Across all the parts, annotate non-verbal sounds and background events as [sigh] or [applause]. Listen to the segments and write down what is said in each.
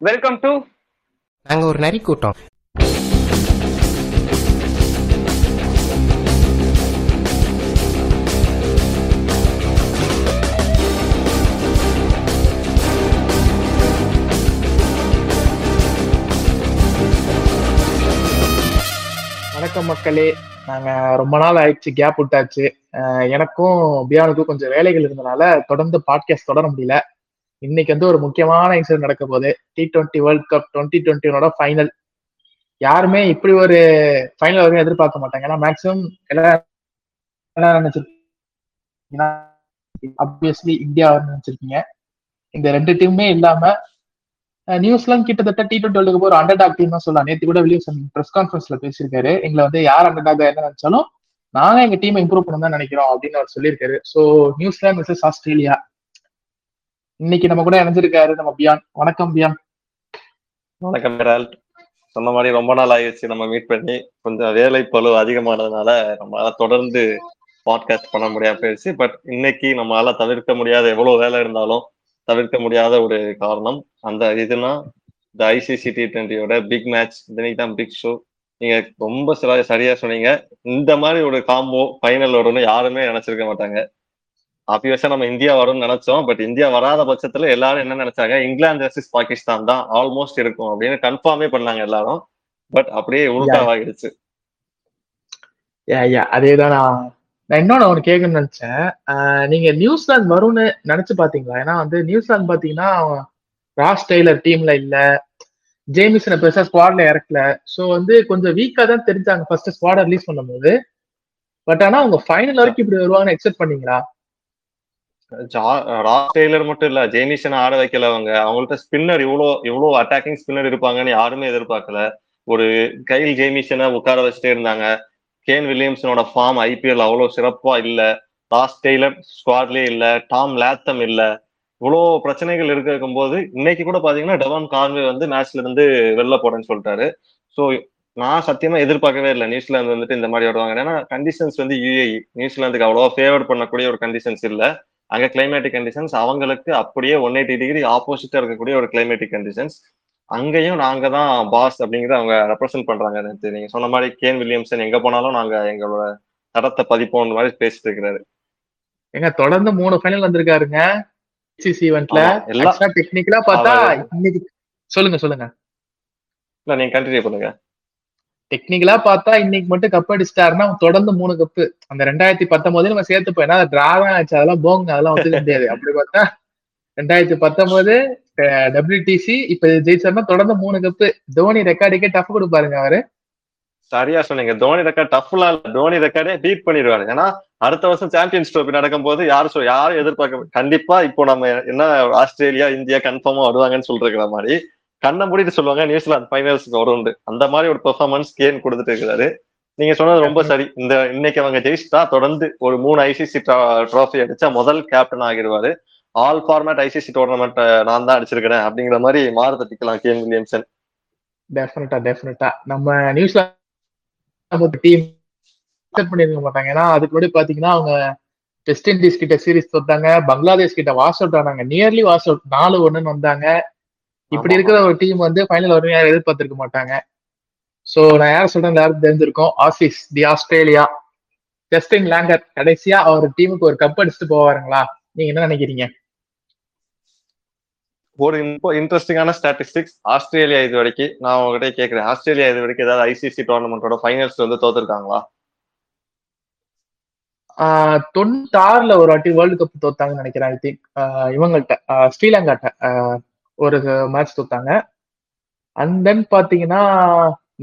Welcome to நாங்க ஒரு நரி கூட்டம். வணக்கம் மக்களே. நாங்க ரொம்ப நாள் ஆயிடுச்சு கேப் விட்டாச்சு. எனக்கும் பியானுக்கும் கொஞ்சம் வேலைகள் இருந்தனால தொடர்ந்து பாட்காஸ்ட் தொடர முடியல. இன்னைக்கு வந்து ஒரு முக்கியமான இன்சிடென்ட் நடக்க போகுது. T twenty World Cup twenty டுவெண்ட்டியோட final யாருமே இப்படி ஒரு ஃபைனல் வரைக்கும் எதிர்பார்க்க மாட்டாங்க. ஏன்னா மேக்சிமம் எல்லாம் நினைச்சிருக்கீங்க ஆப்வியஸ்லி இந்தியா நினைச்சிருக்கீங்க இந்த ரெண்டு டீமுமே இல்லாம நியூஸ்லாம் கிட்டத்தட்ட டி டுவெண்ட்டி வேர்ல்டு கப் ஒரு அண்டர் டாக் டீம் தான் சொல்லலாம். நேற்று கூட வில்லியம்சன் பிரஸ் கான்ஃபரன்ஸ்ல பேசியிருக்காரு. எங்களை வந்து யார் அண்டர் டாக் என்ன நினைச்சாலும் நாங்க எங்க டீமை இம்ப்ரூவ் பண்ண தான் நினைக்கிறோம் அப்படின்னு அவர் சொல்லியிருக்காரு. ஸோ நியூசிலாந்து விசஸ் ஆஸ்திரேலியா இன்னைக்கு நம்ம கூட இணைஞ்சிருக்காரு நம்ம பியான். வணக்கம் பியான். வணக்கம் சொன்ன மாதிரி ரொம்ப நாள் ஆயிடுச்சு நம்ம மீட் பண்ணி. கொஞ்சம் வேலை பளு அதிகமானதுனால நம்மளால தொடர்ந்து பாட்காஸ்ட் பண்ண முடியாம போயிடுச்சு. பட் இன்னைக்கு நம்மளால தவிர்க்க முடியாத எவ்வளவு வேலை இருந்தாலும் தவிர்க்க முடியாத ஒரு காரணம் அந்த இதுனா இந்த ஐசிசி டி டுவெண்ட்டியோட பிக் மேட்ச் இன்னைக்கு தான் பிக் ஷோ நீங்க ரொம்ப சரியா சொன்னீங்க. இந்த மாதிரி ஒரு காம்போ ஃபைனல் வரும்னு யாருமே நினைச்சிருக்க மாட்டாங்க. ஆப்வியஸா நம்ம இந்தியா வரும்னு நினைச்சோம். பட் இந்தியா வராத பட்சத்துல எல்லாரும் என்ன நினைச்சாங்க? இங்கிலாந்து வர்சஸ் பாகிஸ்தான் தான் ஆல்மோஸ்ட் இருக்கும் அப்படின்னு கன்ஃபார்மே பண்ணாங்க எல்லாரும். பட் அப்படியே உள்டாவாகிடுச்சு யா யா அதே தான் நான் இன்னொன்னு ஒன்று கேட்கணும்னு நினைச்சேன். நீங்க நியூசிலாந்து வரும்னு நினைச்சு பாத்தீங்களா? ஏன்னா வந்து நியூசிலாந்து பாத்தீங்கன்னா ராஸ் டெய்லர் டீம்ல இல்ல. ஜேமிசனை பெருசா ஸ்குவாட்ல இறக்கல. ஸோ வந்து கொஞ்சம் வீக்கா தான் தெரிஞ்சாங்க. ஃபர்ஸ்ட் ஸ்குவாட் ரிலீஸ் பண்ணும்போது. பட் ஆனா அவங்க ஃபைனல் வரைக்கும் இப்படி வருவாங்கன்னு எக்ஸ்பெக்ட் பண்ணீங்களா? ராஸ் டெய்லர் மட்டும் இல்ல ஜேமிசன் ஆட வைக்கல அவங்க. அவங்கள்ட்ட ஸ்பின்னர் இவ்வளோ இவ்வளோ அட்டாக்கிங் ஸ்பின்னர் இருப்பாங்கன்னு யாருமே எதிர்பார்க்கல. ஒரு கைல் ஜெய்மிஷனை உட்கார வச்சுட்டே இருந்தாங்க. கேன் வில்லியம்ஸனோட ஃபார்ம் ஐபிஎல் அவ்வளோ சிறப்பா இல்ல. ராஸ் டெய்லர் ஸ்குவாட்லயே இல்ல. டாம் லேத்தம் இல்ல. இவ்வளோ பிரச்சனைகள் இருக்க இருக்கும்போது இன்னைக்கு கூட பாத்தீங்கன்னா டெவான் கான்வே வந்து மேட்ச்ல இருந்து வெளில போறேன்னு சொல்லிட்டாரு. ஸோ நான் சத்தியமா எதிர்பார்க்கவே இல்லை. நியூசிலாந்து வந்துட்டு இந்த மாதிரி வருவாங்க ஏன்னா கண்டிஷன்ஸ் வந்து யூஏஇ நியூசிலாந்துக்கு அவ்வளோவா ஃபேவர் பண்ணக்கூடிய ஒரு கண்டிஷன்ஸ் இல்ல. அங்க கிளைமேட்டிக் கண்டிஷன்ஸ் அவங்களுக்கு அப்படியே ஒன் எயிட்டி டிகிரி ஆப்போசிட்டா இருக்கக்கூடிய ஒரு கிளைமேட்டிக் கண்டிஷன்ஸ் அங்கேயும் நாங்க தான் பாஸ் அப்படிங்கறத அவங்க ரெப்ரசென்ட் பண்றாங்க நேத்து. நீங்க சொன்ன மாதிரி கேன் வில்லியம்சன் எங்க போனாலும் நாங்க எங்களோட தரத்தை பதிப்போம் மாதிரி பேசிட்டு இருக்கிறாரு. ஏங்க தொடர்ந்து மூணு ஃபைனல் வந்திருக்காருங்க. சிசி ஈவெண்ட்ல ஆமா, எல்லா- டெக்னிக்கலா பார்த்தா இன்னைக்கு சொல்லுங்க சொல்லுங்க. இல்ல நீங்க கண்டினியூ பண்ணுங்க. டெக்னிக்கலா பார்த்தா இன்னைக்கு மட்டும் கப் அடிச்சிட்டாருன்னா தொடர்ந்து மூணு கப்பு அந்த ரெண்டாயிரத்தி பத்தொன்பது நம்ம சேர்த்துப்போம். ஏன்னா டிரா தான் ஆச்சு. அதெல்லாம் போங்க அதெல்லாம் வந்து முடியாது. அப்படி பார்த்தா ரெண்டாயிரத்தி பத்தொன்பது டபிள்யூடிசி இப்ப ஜெயிச்சார்னா தொடர்ந்து மூணு கப்பு தோனி ரெக்கார்டுக்கே டஃப் கொடுப்பாருங்க அவரு. சரியா சொன்னீங்க. தோனி ரெக்கார்ட் டஃப்லாம் இல்ல. தோனி ரெக்கார்டே பீட் பண்ணிடுவாரு. ஏன்னா அடுத்த வருஷம் சாம்பியன்ஸ் ட்ரோபி நடக்கும் போது யாரும் சொல் யாரும் எதிர்பார்க்க கண்டிப்பா இப்போ நம்ம என்ன ஆஸ்திரேலியா இந்தியா கன்ஃபார்மா வருவாங்கன்னு சொல்லிருக்கிற மாதிரி கண்ணை மூடிட்டு சொல்லுவாங்க நியூசிலாந்து ஃபைனல்ஸ்க்கு வரும் அந்த மாதிரி ஒரு பெர்ஃபார்மன்ஸ் கேன் கொடுத்துட்டு இருக்கிறாரு நீங்க சொன்னது ரொம்ப சரி. இந்த இன்னைக்கு அவங்க ஜெயிச்சிட்டா தொடர்ந்து ஒரு மூணு ஐசிசி ட்ராஃபி அடிச்சா முதல் கேப்டன் ஆகிடுவாரு. ஆல் ஃபார்மேட் ஐசிசி டோர்னமெண்ட் நான் தான் அடிச்சிருக்கிறேன் அப்படிங்கிற மாதிரி மாறு தட்டிக்கலாம் கேன் வில்லியம்சன் டெஃபினட்டா டெஃபினட்டா நம்ம நியூசிலாந்து டீம் பண்ணிருக்க மாட்டாங்க. ஏன்னா அதுக்கு முன்னாடி பாத்தீங்கன்னா அவங்க வெஸ்ட் இண்டீஸ் கிட்ட சீரிஸ் தோத்தாங்க பங்களாதேஷ் கிட்ட வாஷ் அவுட் ஆனாங்க. நியர்லி வாஷ் அவுட் நாலு ஒண்ணுன்னு வந்தாங்க. இப்படி. இருக்கிற ஒரு டீம் வந்து ஃபைனல் வரும் யாரும் எதிர்பார்த்திருக்க மாட்டாங்க. சோ நான் யார் சொல்றேன் யாரும் தெரிஞ்சிருக்கோம். Aussies the Australia Justin Langer. கடைசியா அவர் டீமுக்கு ஒரு கப் அடிச்சுட்டு போவாருங்களா? நீங்க என்ன நினைக்கிறீங்க? ஒரு இன்ட்ரெஸ்டிங்கான ஸ்டாட்டிஸ்டிக்ஸ் ஆஸ்திரேலியா இது வரைக்கும் நான் உங்ககிட்ட கேட்கிறேன். ஆஸ்திரேலியா இது வரைக்கும் ஏதாவது ஐசிசி டோர்னமெண்டோட ஃபைனல்ஸ் வந்து தோத்துருக்காங்களா? தொண்ணூத்தாறுல ஒரு வாட்டி வேர்ல்டு கப் தோத்தாங்கன்னு நினைக்கிறேன் ஐ திங்க் இவங்கள்ட்ட ஸ்ரீலங்காட்ட. ஒரு மேட்ச் தோத்தாங்க அண்ட் தென் பாத்தீங்கன்னா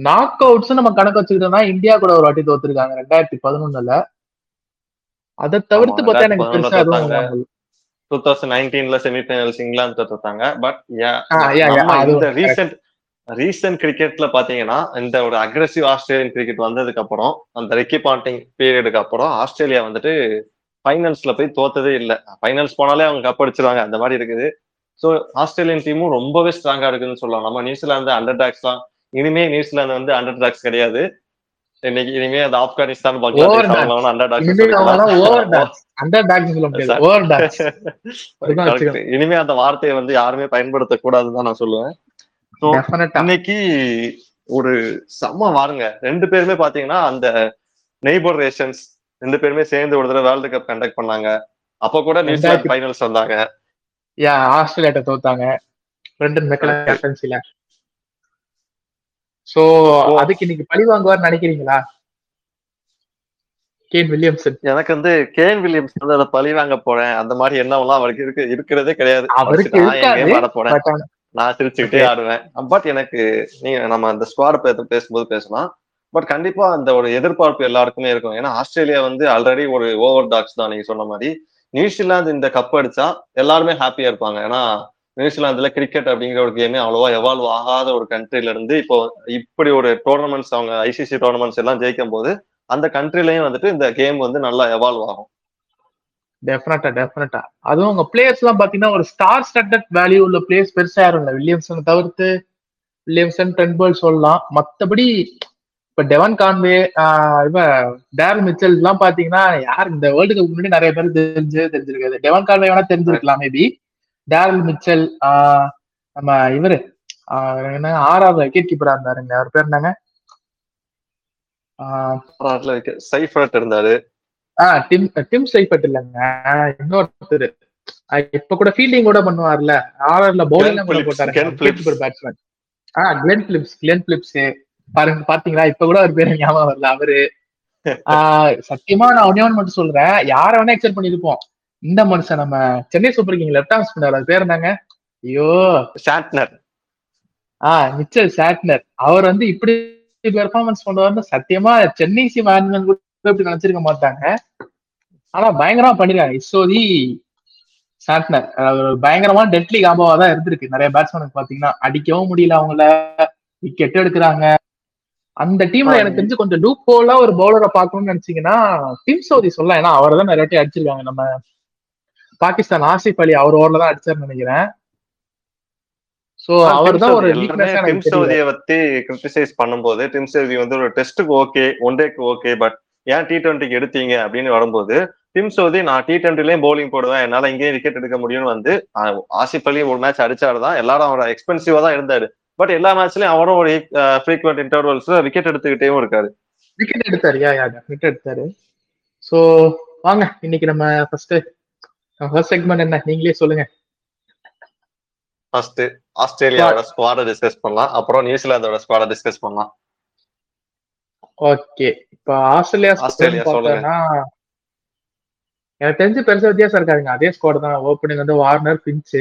நாக் அவுட்ஸ் நம்ம கணக்கு வச்சுக்கிட்டோம்னா இந்தியா கூட ஒரு வாட்டி தோத்துருக்காங்க ரெண்டாயிரத்தி பதினொன்னுல. அதை தவிர்த்து பார்த்தா எனக்கு 2011 பெருசா எதுவும். டூ தௌசண்ட் நைன்டீன்ல செமிஃபைனல்ஸ் இங்கிலாந்து தோத்தாங்க. பட் இந்த. ரீசெண்ட் ரீசெண்ட் கிரிக்கெட்ல பாத்தீங்கன்னா இந்த ஒரு அக்ரெசிவ் ஆஸ்திரேலியன் கிரிக்கெட் வந்ததுக்கு அப்புறம் அந்த ரெக்கி பாண்டிங் பீரியடுக்கு அப்புறம் ஆஸ்திரேலியா வந்துட்டு ஃபைனல்ஸ்ல போய் தோத்ததே இல்லை. ஃபைனல்ஸ் போனாலே அவங்க கப் அடிச்சிருவாங்க. அந்த மாதிரி இருக்குது. ஸோ ஆஸ்திரேலியன் டீமும் ரொம்பவே ஸ்ட்ராங்கா இருக்குன்னு சொல்லலாம். நம்ம நியூசிலாந்து அண்டர் டாக்ஸ் தான். இனிமே நியூசிலாந்து வந்து அண்டர் டாக்ஸ் கிடையாது. இன்னைக்கு இனிமே அந்த Afghanistan Bangladesh underdogs dogs underdogs சொல்ல முடியாது. ஓவர் டாக்ஸ் [laughs] அதுதான் Correct. இனிமே அந்த வார்த்தையை வந்து யாருமே பயன்படுத்த கூடாதுன்னு தான் நான் சொல்லுவேன். So, டெஃபினட்டா இன்னைக்கு ஒரு செம்ம வாருங்க. ரெண்டு பேருமே பாத்தீங்கன்னா அந்த நெய்பர் ரேஷன்ஸ் ரெண்டு பேருமே சேர்ந்து ஒரு தடவை வேர்ல்டு கப் கண்டக்ட் பண்ணாங்க. அப்ப கூட நியூசிலாந்து ஃபைனல்ஸ் வந்தாங்க. யா ஆஸ்திரேலியாட்ட தோத்தாங்க. ரெண்டு மெக்கல Okay. கேப்டன்சில சோ. அதுக்கு இன்னைக்கு பழி வாங்குவார் நினைக்கிறீங்களா? Kane Williamson. எனக்கு வந்து கேன் வில்லியம்ஸ் வந்து அதை பழி வாங்க போறேன். அந்த மாதிரி எண்ணம்லாம் அவருக்கு இருக்கு இருக்கிறதே கிடையாது. அவருக்கு ஆட போறேன். நான் சிரிச்சுக்கிட்டே. ஆடுவேன். பட் எனக்கு நீங்க நம்ம அந்த ஸ்குவாட் பத்தி பேசும்போது பேசலாம். பட் கண்டிப்பா அந்த ஒரு எதிர்பார்ப்பு எல்லாருக்குமே இருக்கும். ஏன்னா ஆஸ்திரேலியா வந்து ஆல்ரெடி ஒரு ஓவர் டாக்ஸ் தான் நீங்க சொன்ன மாதிரி. நியூசிலாந்து இந்த கப் அடிச்சா எல்லாருமே ஹாப்பியா இருப்பாங்க. ஏன்னா நியூசிலாந்துல கிரிக்கெட் அப்படிங்கிற ஒரு கேமே அவ்வளவா எவால்வ் ஆகாத ஒரு கண்ட்ரில இருந்து இப்போ இப்படி ஒரு டோர்னமெண்ட்ஸ் அவங்க ஐசிசி டோர்னமெண்ட்ஸ் எல்லாம் ஜெயிக்கும் போது அந்த கண்ட்ரிலயும் வந்துட்டு இந்த கேம் வந்து நல்லா எவால்வ் ஆகும். டெஃபினட்டா டெஃபினட்டா அதுவும் உங்க பிளேயர்ஸ் எல்லாம் பாத்தீங்கன்னா ஒரு ஸ்டார் ஸ்டட்டட் வேல்யூ உள்ள பிளேயர்ஸ் பெருசா யாரும் இல்ல. வில்லியம்சன் தவிர்த்து வில்லியம்சன் டென்பர்ல் சொல்லலாம். மத்தபடி இப்ப டெவன் கான்வே ஆஹ் இவ டேரல் மிச்சல் எல்லாம் பாத்தீங்கன்னா யார் இந்த வேர்ல்டு கப் முன்னாடி நிறைய பேர் தெரிஞ்சு தெரிஞ்சிருக்காது. டெவன் கான்வே வேணா தெரிஞ்சிருக்கலாம் மேபி டேரல் மிச்சல் நம்ம இவரு என்ன ஆறாவது விக்கெட் கீப்பரா இருந்தாருங்க. அவர் பேர் என்னங்க? சைஃபர்ட் இருந்தாரு. ஆஹ் டிம் டிம் சைபட் இல்லைங்க. இன்னொருத்தர். இப்ப கூட ஃபீல்டிங் கூட பண்ணுவார்ல. ஆர்ஆர்ல பவுலிங் கூட போட்டாரு. Batsman ah Glenn Phillips Glenn Phillips பாருங்க பாத்தீங்களா? இப்ப கூட அவர் பேர் ஞாபகம் வரல அவரு [laughs] சத்தியமா நான் ஒன்னே ஒன்று மட்டும் சொல்றேன். யார வேணா எக்ஸெப்ட் பண்ணிருப்போம் இந்த மனுஷன் நம்ம Chennai Super King left arm spinner அது பேர் என்னங்க? ஐயோ. சாட்னர் ஆஹ் மிச்சல் சாட்னர் அவர் வந்து இப்படி பெர்ஃபார்மன்ஸ் பண்ணுவார்னு சத்தியமா சென்னை சி மேனேஜ்மெண்ட் கூட இப்படி நினைச்சிருக்க மாட்டாங்க. ஆனா பயங்கரமா பண்ணிருக்காங்க. இசோதி சாட்னர் பயங்கரமான டெட்லி காம்போவா தான் இருந்திருக்கு. நிறைய பேட்ஸ்மேனுக்கு பாத்தீங்கன்னா அடிக்கவும் முடியல அவங்கள. விக்கெட் எடுக்கிறாங்க. அந்த டீம்ல எனக்கு தெரிஞ்சு கொஞ்சம் லூப் ஹோலா ஒரு பவுலரை பார்க்கணும்னு நினைச்சீங்கன்னா டிம் சௌதி சொல்லலாம். ஏன்னா அவர் தான் நிறைய அடிச்சிருக்காங்க. நம்ம பாகிஸ்தான் ஆசிப் அலி அவர் ஓவர்ல தான் அடிச்சாருன்னு நினைக்கிறேன். சோ அவர் தான் ஒரு டிம் சவுதியை பத்தி கிரிட்டிசைஸ் பண்ணும்போது டிம் சவுதி வந்து ஒரு டெஸ்ட்டுக்கு ஓகே ஒன் டேக்கு ஓகே பட் ஏன் டி டுவெண்ட்டிக்கு எடுத்தீங்க அப்படின்னு வரும்போது டிம் சவுதி நான் டி டுவெண்ட்டிலையும் பவுலிங் போடுவேன். என்னால இங்கேயும் விக்கெட் எடுக்க முடியும்னு வந்து ஆசிப் அலி ஒரு மேட்ச் அடிச்சாரு தான். எல்லாரும் அவர் எக்ஸ்பென்சிவா தான் இருந்தாரு. பட் எல்லா மேட்ச்லயும் அவரும் ஒரு ஃப்ரீக்வெண்ட் இன்டர்வல்ஸ்ல விக்கெட் எடுத்துக்கிட்டேவும் இருக்காரு. விக்கெட் எடுத்தாரு. யா யா விக்கெட் எடுத்தாரு. சோ வாங்க இன்னைக்கு நம்ம ஃபர்ஸ்ட் ஃபர்ஸ்ட் செக்மெண்ட் என்ன? நீங்களே சொல்லுங்க. ஃபர்ஸ்ட் ஆஸ்திரேலியாவோட ஸ்குவாட டிஸ்கஸ் பண்ணலாம். அப்புறம் நியூசிலாந்தோட ஸ்குவாட டிஸ்கஸ் பண்ணலாம். ஓகே இப்ப ஆஸ்திரேலியா ஆஸ்திரேலியா squad சொல்லுங்க. பார்த்தோம்னா, எனக்கு தெரிஞ்சு பெருசா வித்தியாசம் இருக்காதுங்க. அதே ஸ்குவாட் தான். ஓப்பனிங் வந்து வார்னர் பின்ச்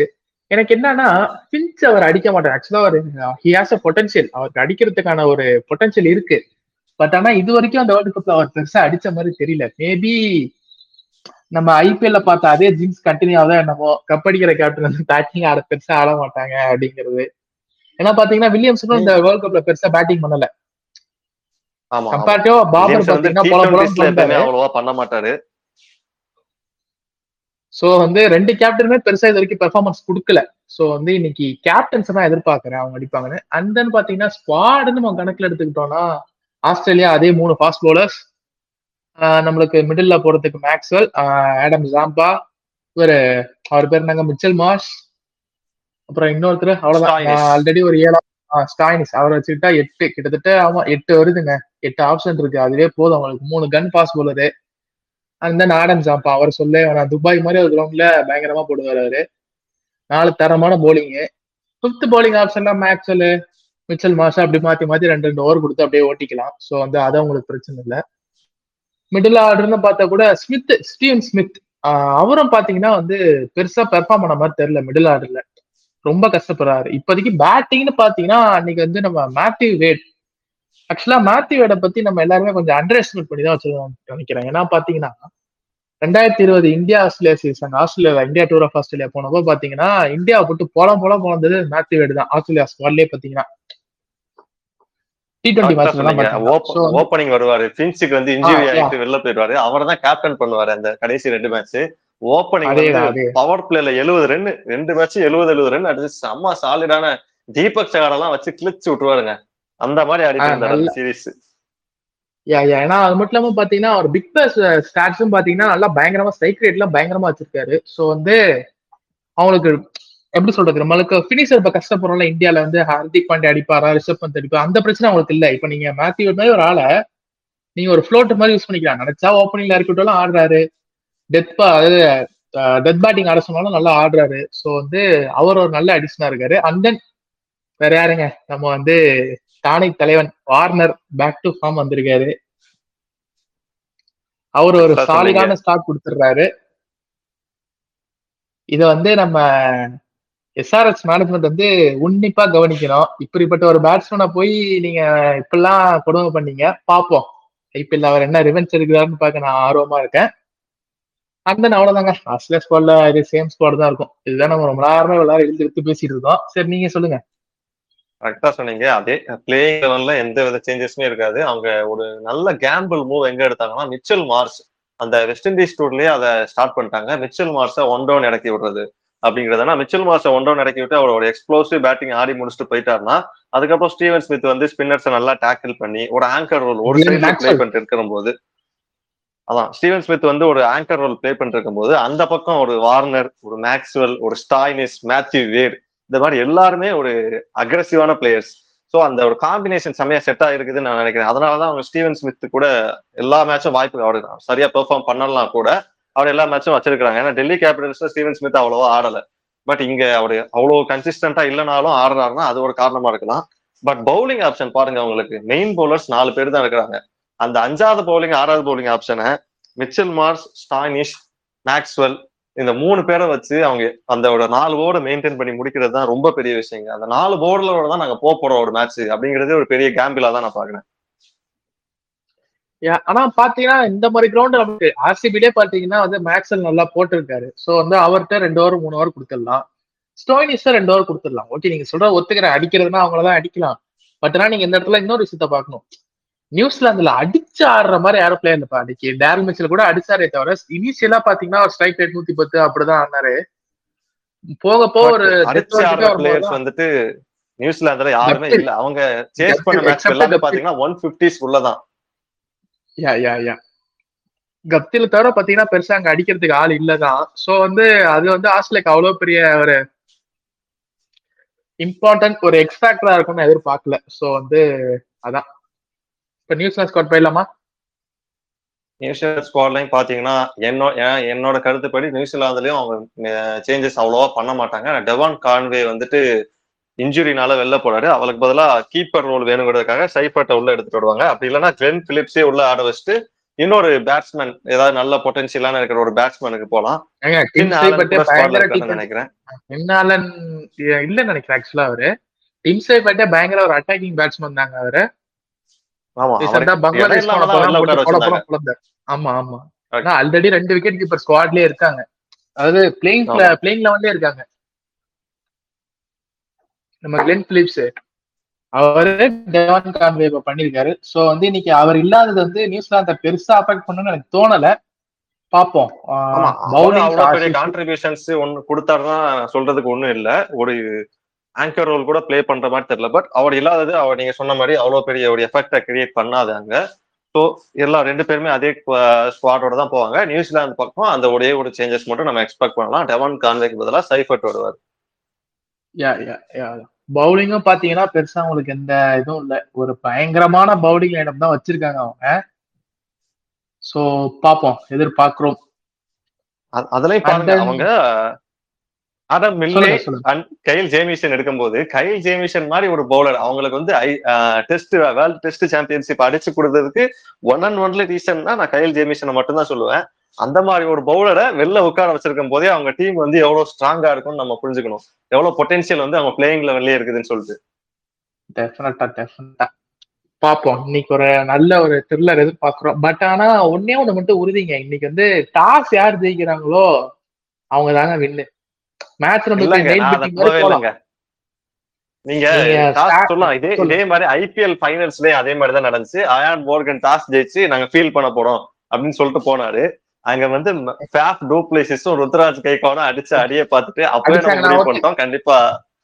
எனக்கு என்னன்னா பின்ச் அவர் அடிக்க மாட்டார். ஆக்சுவலா அவர் ஹி ஹாஸ் அ பொட்டன்ஷியல் அவருக்கு அடிக்கிறதுக்கான ஒரு பொட்டன்ஷியல் இருக்கு. பட் ஆனா இது வரைக்கும் அந்த வேர்ல்டு கப்ல அவர் பெருசா அடிச்ச மாதிரி தெரியல. மேபி நம்ம ஐபிஎல்ல பார்த்த அதே ஜிங்ஸ் கண்டினியூ ஆகுதா என்னமோ கப் அடிக்கிற கேப்டன் வந்து பேட்டிங் ஆட பெருசா ஆட மாட்டாங்க அப்படிங்கிறது. ஏன்னா பாத்தீங்கன்னா வில்லியம்ஸும் இந்த வேர்ல்ட் கப்ல பெருசா பேட்டிங் பண்ணல. கம்பேரிட்டிவா பாபர் பாத்தீங்கன்னா பண்ண மாட்டாரு. சோ வந்து ரெண்டு கேப்டனுமே பெருசா இது வரைக்கும் பெர்ஃபார்மன்ஸ் கொடுக்கல. சோ வந்து இன்னைக்கு கேப்டன்ஸ் தான் எதிர்பார்க்கறேன். அவங்க அடிப்பாங்கன்னு. அண்ட் தென் பாத்தீங்கன்னா ஸ்குவாடுன்னு நம்ம கணக்குல எடுத்துக்கிட்டோம்னா ஆஸ்திரேலியா அதே மூணு ஃபாஸ்ட் பவுலர்ஸ் நம்மளுக்கு மிடில்ல போறதுக்கு மேக்ஸ்வெல் ஆடம் ஜாம்பா இவர் அவர் பேர் என்னங்க? மிச்சல் மாஷ் அப்புறம் இன்னொருத்தர் அவ்வளவுதான். ஆல்ரெடி ஒரு ஏழா ஸ்டாயினிஸ் அவரை வச்சுக்கிட்டா எட்டு கிட்டத்தட்ட ஆமா எட்டு வருதுங்க. எட்டு ஆப்ஷன் இருக்கு. அதுவே போதும். அவங்களுக்கு மூணு gun pace bowler and then Adam Zampa அவர் சொல்ல வேணாம். துபாய் மாதிரி ஒரு கிரவுண்ட்ல பயங்கரமா போடுவார் அவரு. நாலு தரமான போலிங்கு ஃபிஃப்த் போலிங் ஆப்ஷன்லாம் மேக்ஸ்வெல் மிச்சல் மாஷா அப்படி மாத்தி மாத்தி ரெண்டு ரெண்டு ஓவர் கொடுத்து அப்படியே ஓட்டிக்கலாம். ஸோ வந்து அது உங்களுக்கு பிரச்சனை இல்லை. மிடில் ஆர்டர்னு பார்த்தா கூட ஸ்மித் ஸ்டீவன் ஸ்மித் அவரும் பாத்தீங்கன்னா வந்து பெருசா பெர்ஃபார்ம் பண்ண மாதிரி தெரியல மிடில் ஆர்டர்ல ரொம்ப கஷ்டப்படுறாரு. இப்போதைக்கு பேட்டிங்னு பாத்தீங்கன்னா அன்னைக்கு வந்து நம்ம மேத்யூ வேட் ஆக்சுவலா மேத்யூ வேடை பத்தி நம்ம எல்லாருமே கொஞ்சம் அண்டர் எஸ்டிமேட் பண்ணி தான் வச்சிருக்கோம் நினைக்கிறேன். ஏன்னா பாத்தீங்கன்னா ரெண்டாயிரத்தி இருபது India Australia season Australia India tour of Australia போனப்போ பாத்தீங்கன்னா இந்தியாவை போட்டு போலாம் போலாம் போனது மேத்யூ வேடு தான். ஆஸ்திரேலியா ஸ்குவாட்லயே பாத்தீங்கன்னா. டி ஓப்பனிங் வருவாரு. பின்ஸுக்கு வந்து இன்ஜுரி ஆ, ஆயிட்டு வெளில போயிடுவாரு. அவர் தான் கேப்டன் பண்ணுவாரு அந்த கடைசி ரெண்டு மேட்ச் ஓப்பனிங். பவர் பிளேல எழுபது ரன் ரெண்டு மேட்ச் எழுபது எழுபது ரன் அடிச்சு செம்ம சாலிடான தீபக் சகாரெல்லாம் வச்சு கிழிச்சு விட்டுருவாருங்க. அந்த மாதிரி ஆடிட்டு சீரிஸ் யா யா ஏன்னா அது மட்டும் இல்லாம பாத்தீங்கன்னா அவர் பிக் பாஸ் ஸ்டாட்ஸும் பாத்தீங்கன்னா நல்லா பயங்கரமா ஸ்ட்ரைக் ரேட்லாம் பயங்கரமா வச்சிருக்காரு. ஸோ வந்து அவங்களுக்கு எப்படி சொல்றது? நம்மளுக்கு பினிஷர் இப்ப கஷ்டப்படுறோம்ல இந்தியால வந்து ஹார்திக் பாண்டே அடிப்பாரா ரிஷப் பந்த் அடிப்பாரா அந்த பிரச்சனை அவங்களுக்கு இல்ல. இப்ப நீங்க மேத்யூ மாதிரி ஒரு ஆளை நீங்க ஒரு ஃப்ளோட் மாதிரி யூஸ் பண்ணிக்கலாம். நினைச்சா ஓப்பனிங்ல இருக்கட்டும் ஆடுறாரு. டெத் அதாவது டெத் பேட்டிங் ஆட சொன்னாலும் நல்லா ஆடுறாரு. ஸோ வந்து அவர் ஒரு நல்ல அடிஷனா இருக்காரு. அண்ட் தென் வேற யாருங்க? நம்ம வந்து தானை தலைவன் வார்னர் பேக் டு ஃபார்ம் வந்திருக்காரு. அவர் ஒரு சாலிடான ஸ்டார்ட் கொடுத்துடுறாரு. இத வந்து நம்ம எஸ்ஆர்எஸ் மேனேஜ்மெண்ட் வந்து உன்னிப்பா கவனிக்கணும். இப்படிப்பட்ட ஒரு பேட்ஸ்மேனை போய் நீங்க இப்படிலாம் கொடுமை பண்ணீங்க. பாப்போம். ஐபிஎல் அவர் என்ன ரிவென்ஸ் எடுக்கிறாருன்னு பார்க்க நான் ஆர்வமா இருக்கேன். அந்த அவ்வளவுதாங்க. ஆஸ்திரேலியா ஸ்குவாட்ல இது சேம் ஸ்குவாட் தான் இருக்கும். இதுதான் நம்ம ரொம்ப நேரமா எல்லாரும் எழுந்து எடுத்து பேசிட்டு இருக்கோம். சரி நீங்க சொல்லுங்க. கரெக்டா சொன்னீங்க. அதே பிளேயிங் லெவல்ல எந்த வித சேஞ்சஸுமே இருக்காது. அவங்க ஒரு நல்ல கேம்பிள் மூவ் எங்க எடுத்தாங்கன்னா மிச்சல் மார்ஸ் அந்த வெஸ்ட் இண்டீஸ் டூர்லயே அதை ஸ்டார்ட் பண்ணிட்டாங்க. மிச்சல் மார்ஸை ஒன் டவுன் இறக்கி விடுறது அப்படிங்கிறதுனா மிச்சல் மார்ஸை ஒன் டவுன் இறக்கி விட்டு அவர் ஒரு எக்ஸ்ப்ளோசிவ் பேட்டிங் ஆடி முடிச்சுட்டு போயிட்டாருன்னா அதுக்கப்புறம் ஸ்டீவன் ஸ்மித் வந்து ஸ்பின்னர்ஸை நல்லா டேக்கிள் பண்ணி ஒரு ஆங்கர் ரோல் ஒரு சைட்ல பிளே. பண்ணிட்டு இருக்கிற போது அதான் ஸ்டீவன் ஸ்மித் வந்து ஒரு ஆங்கர் ரோல் பிளே பண்ணிட்டு இருக்கும்போது அந்த பக்கம் ஒரு வார்னர் ஒரு மேக்ஸ்வெல் ஒரு ஸ்டாய்னிஸ் மேத்யூ வேர் இந்த மாதிரி எல்லாருமே ஒரு அக்ரஸிவான பிளேயர்ஸ் ஸோ அந்த ஒரு காம்பினேஷன் செம்மையா செட் ஆயிருக்குதுன்னு நான் நினைக்கிறேன். அதனாலதான் அவங்க ஸ்டீவன் ஸ்மித் கூட எல்லா மேட்சும் வாய்ப்பு அவர் சரியா பெர்ஃபார்ம் பண்ணலாம் கூட. அவர் எல்லா மேட்சும் வச்சிருக்காங்க ஏன்னா டெல்லி கேபிட்டல்ஸ்ல ஸ்டீவன் ஸ்மித் அவ்வளவா ஆடல. பட் இங்க அவர் அவ்வளவு கன்சிஸ்டன்டா இல்லைனாலும் ஆடுறாருன்னா அது ஒரு காரணமா இருக்கலாம். பட் பவுலிங் ஆப்ஷன் பாருங்க அவங்களுக்கு மெயின் பவுலர்ஸ் நாலு பேர் தான் இருக்கிறாங்க. அந்த அஞ்சாவது பவுலிங் ஆறாவது பவுலிங் ஆப்ஷனை மிச்சல் மார்ஸ் ஸ்டானிஷ் மேக்ஸ்வெல் இந்த மூணு பேரை வச்சு அவங்க அந்த ஒரு நாலு ஓவரை மெயின்டைன் பண்ணி முடிக்கிறது தான் ரொம்ப பெரிய விஷயங்க. அந்த நாலு ஓவரோட தான் நாங்க போக போறோம் ஒரு மேட்ச் அப்படிங்கறதே ஒரு பெரிய கேம்பிளா தான் நான் பாக்குறேன் ஆனா பாத்தீங்கன்னா இந்த மாதிரி கிரவுண்ட் நமக்கு ஆர்சிபிலே பாத்தீங்கன்னா வந்து மேக்ஸல் நல்லா போட்டிருக்காரு. சோ வந்து அவர்கிட்ட ரெண்டு ஓவர் மூணு ஓவர் கொடுத்துடலாம். ஸ்டோனிஸ் ரெண்டு ஓவர் கொடுத்துடலாம். ஓகே நீங்க சொல்ற ஒத்துக்கிறேன். அடிக்கிறதுனா அவங்களதான் அடிக்கலாம். பட் ஆனா நீங்க இந்த இடத்துல இன்னொரு விஷயத்த பார்க்கணும். நியூசிலாந்துல அடிச்சு ஆடுற மாதிரி யாரும் பிளேயர் இல்லப்பா அன்னைக்கு டேரல் மிச்சல் கூட அடிச்சாரே தவிர இனிஷியலா பாத்தீங்கன்னா ஒரு ஸ்ட்ரைக் ரேட் நூத்தி பத்து அப்படிதான் ஆனாரு போக போக ஒரு பிளேயர்ஸ் வந்துட்டு நியூசிலாந்துல யாருமே. இல்ல. அவங்க சேஸ் பண்ண மேட்ச் எல்லாமே. பாத்தீங்கன்னா ஒன் பிப்டிஸ் உள்ளதான். யா யா யா கப்தில தவிர பாத்தீங்கன்னா பெருசா அங்க அடிக்கிறதுக்கு ஆள் இல்லதான். சோ வந்து அது வந்து ஆஸ்திரேலியாக்கு அவ்வளவு பெரிய ஒரு இம்பார்ட்டன்ட் ஒரு எக்ஸ்பேக்டரா இருக்கும்னு எதிர்பார்க்கல. சோ வந்து அதான். இப்ப நியூசிலாந்து ஸ்குவாட் போயிடலாமா? நியூசிலாந்து ஸ்குவாட்லயும் பாத்தீங்கன்னா என்னோ என்- என்னோட கருத்துப்படி நியூசிலாந்துலயும் அவங்க சேஞ்சஸ் அவ்வளவா பண்ண மாட்டாங்க. டெவான் கான்வே வந்துட்டு இன்ஜுரினால வெளில போறாரு. அவளுக்கு பதிலா கீப்பர் ரோல் வேணுங்கிறதுக்காக சைஃபர்ட்டை உள்ள எடுத்துட்டு வருவாங்க. அப்படி இல்லைன்னா கிளென் பிலிப்ஸே உள்ள ஆட வச்சுட்டு இன்னொரு பேட்ஸ்மேன் ஏதாவது நல்ல பொட்டன்ஷியலான இருக்கிற ஒரு பேட்ஸ்மேனுக்கு போலாம். நினைக்கிறேன். என்னாலன் இல்ல நினைக்கிறேன் ஆக்சுவலா அவரு. டிம் சைபட்டே பயங்கர ஒரு அட்டாக்கிங் பேட்ஸ்மேன் தாங்க அவரு. ஆமா ஆமா. ஆல்ரெடி ரெண்டு விக்கெட் கீப்பர் ஸ்குவாட்லயே இருக்காங்க. அதாவது பிளேயிங் இருக்காங்க. நம்ம கிளென் பிலிப்ஸ் அவரு டெவான் கான்வே இப்ப பண்ணிருக்காரு சோ வந்து இன்னைக்கு அவர் இல்லாதது வந்து நியூசிலாந்த பெருசா அஃபெக்ட் பண்ணுன்னு எனக்கு தோணல. பாப்போம் பெரிய கான்ட்ரிபியூஷன்ஸ் ஒன்னு கொடுத்தாருன்னா சொல்றதுக்கு ஒண்ணும் இல்ல. ஒரு ஆங்கர் ரோல் கூட ப்ளே பண்ற மாதிரி தெரியல. பட் அவர் இல்லாதது அவர் நீங்க சொன்ன மாதிரி அவ்வளவு பெரிய ஒரு எஃபெக்டை கிரியேட் பண்ணாது அங்க. ஸோ எல்லா ரெண்டு பேருமே அதே ஸ்குவாடோட தான் போவாங்க. நியூசிலாந்து பக்கம் அந்த ஒரே ஒரு சேஞ்சஸ் மட்டும் நம்ம எக்ஸ்பெக்ட் பண்ணலாம். டெவன் கான்வேக்கு பதிலாக சைஃபர்ட் வருவார். பவுலிங்கும் பாத்தீங்கன்னா பெருசா உங்களுக்கு எந்த இதுவும் இல்ல. ஒரு பயங்கரமான பவுலிங் லைனப் தான் வச்சிருக்காங்க அவங்க. சோ பாப்போம் எதிர்பார்க்கிறோம். அதுலயும் பாருங்க அவங்க ஆடம் மில்லே கைல் ஜேமிசன் எடுக்கும்போது கைல் ஜேமிசன் மாதிரி ஒரு பவுலர் அவங்களுக்கு வந்து ஐ டெஸ்ட் வேர்ல்ட் டெஸ்ட் சாம்பியன்ஷிப் அடிச்சு கொடுத்ததுக்கு ஒன் அண்ட் ஒன்ல ரீசன்னா நான் கைல் ஜேமிசனை மட்டும் தான் சொல்லுவேன். அந்த மாதிரி ஒரு பவுலரை வெளில உட்கார வச்சிருக்கும் போதே அவங்க டீம் வந்து எவ்வளவு ஸ்ட்ராங்கா இருக்கும்னு நம்ம புரிஞ்சுக்கணும். எவ்வளவு பொட்டன்ஷியல் வந்து அவங்க பிளேயிங் லெவல்லே இருக்குதுன்னு சொல்லிட்டு. டெஃபினட்டா டெஃபினட்டா பாப்போம். இன்னைக்கு ஒரு நல்ல ஒரு த்ரில்லர் எதிர்பார்க்கிறோம். பட் ஆனா ஒன்னே ஒண்ணு மட்டும் உறுதிங்க. இன்னைக்கு வந்து டாஸ் யார் ஜெயிக்கிறாங்களோ அவங்க தாங்க வின்னு மேட்ச் மாதிரி நீங்க டாஸ் சொல்லலாம். இதே. இதே மாதிரி ஐபிஎல் ஃபைனல்ஸ்லயே அதே மாதிரி தான் நடந்துச்சு. அயான் போர்கன் டாஸ் ஜெயிச்சு நாங்க ஃபீல் பண்ண போறோம் அப்படின்னு சொல்லிட்டு போனாரு. அங்க வந்து ஃபேப் டூப்ளேசிஸும் ருத்ராஜ் கைகானும் அடிச்ச அடியை பார்த்துட்டு அப்பவே நம்ம முடிவு okay. பண்ணிட்டோம். கண்டிப்பா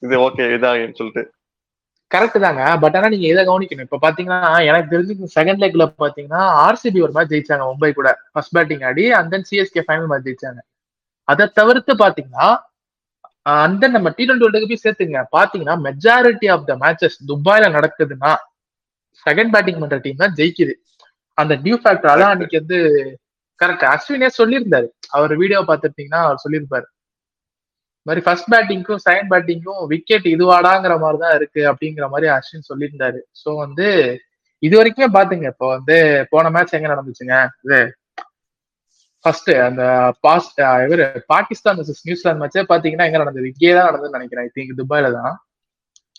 இது ஓகே இதாகுன்னு சொல்லிட்டு. கரெக்ட் தாங்க. பட் ஆனா நீங்க இதை கவனிக்கணும்? இப்ப பாத்தீங்கன்னா எனக்கு தெரிஞ்சு செகண்ட் லெக்ல பாத்தீங்கன்னா ஆர்சிபி ஒரு மேட்ச் ஜெயிச்சாங்க மும்பை கூட. First batting Aadi and then CSK final match ஜெயிச்சாங்க. அதை தவிர்த்து பாத்தீங்கன்னா அந்த நம்ம டி டுவெண்டி வேர்ல்டு கப்பையும் சேர்த்துங்க. பாத்தீங்கன்னா மெஜாரிட்டி ஆஃப் த மேட்சஸ் துபாயில நடக்குதுன்னா செகண்ட் பேட்டிங் பண்ற டீம் தான் ஜெயிக்குது. அந்த ஃபேக்டர் அதான் அன்னைக்கு வந்து கரெக்ட் அஸ்வினே சொல்லியிருந்தாரு. அவர் வீடியோ பார்த்துட்டீங்கன்னா அவர் சொல்லியிருப்பாரு. மாதிரி ஃபர்ஸ்ட் பேட்டிங்க்கும் செகண்ட் பேட்டிங்க்கும் விக்கெட் இதுவாடாங்கிற மாதிரி தான் இருக்கு அப்படிங்கிற மாதிரி அஸ்வின் சொல்லியிருந்தாரு. ஸோ வந்து இது வரைக்குமே பாத்துங்க. இப்போ வந்து போன மேட்ச் எங்க நடந்துச்சுங்க? இது ஃபர்ஸ்ட் அந்த பாஸ் இவர் பாகிஸ்தான் நியூசிலாந்து மேட்சே பாத்தீங்கன்னா எங்க நடந்தது? இங்கே தான் நடந்ததுன்னு நினைக்கிறேன் ஐ திங்க் துபாயில தான்.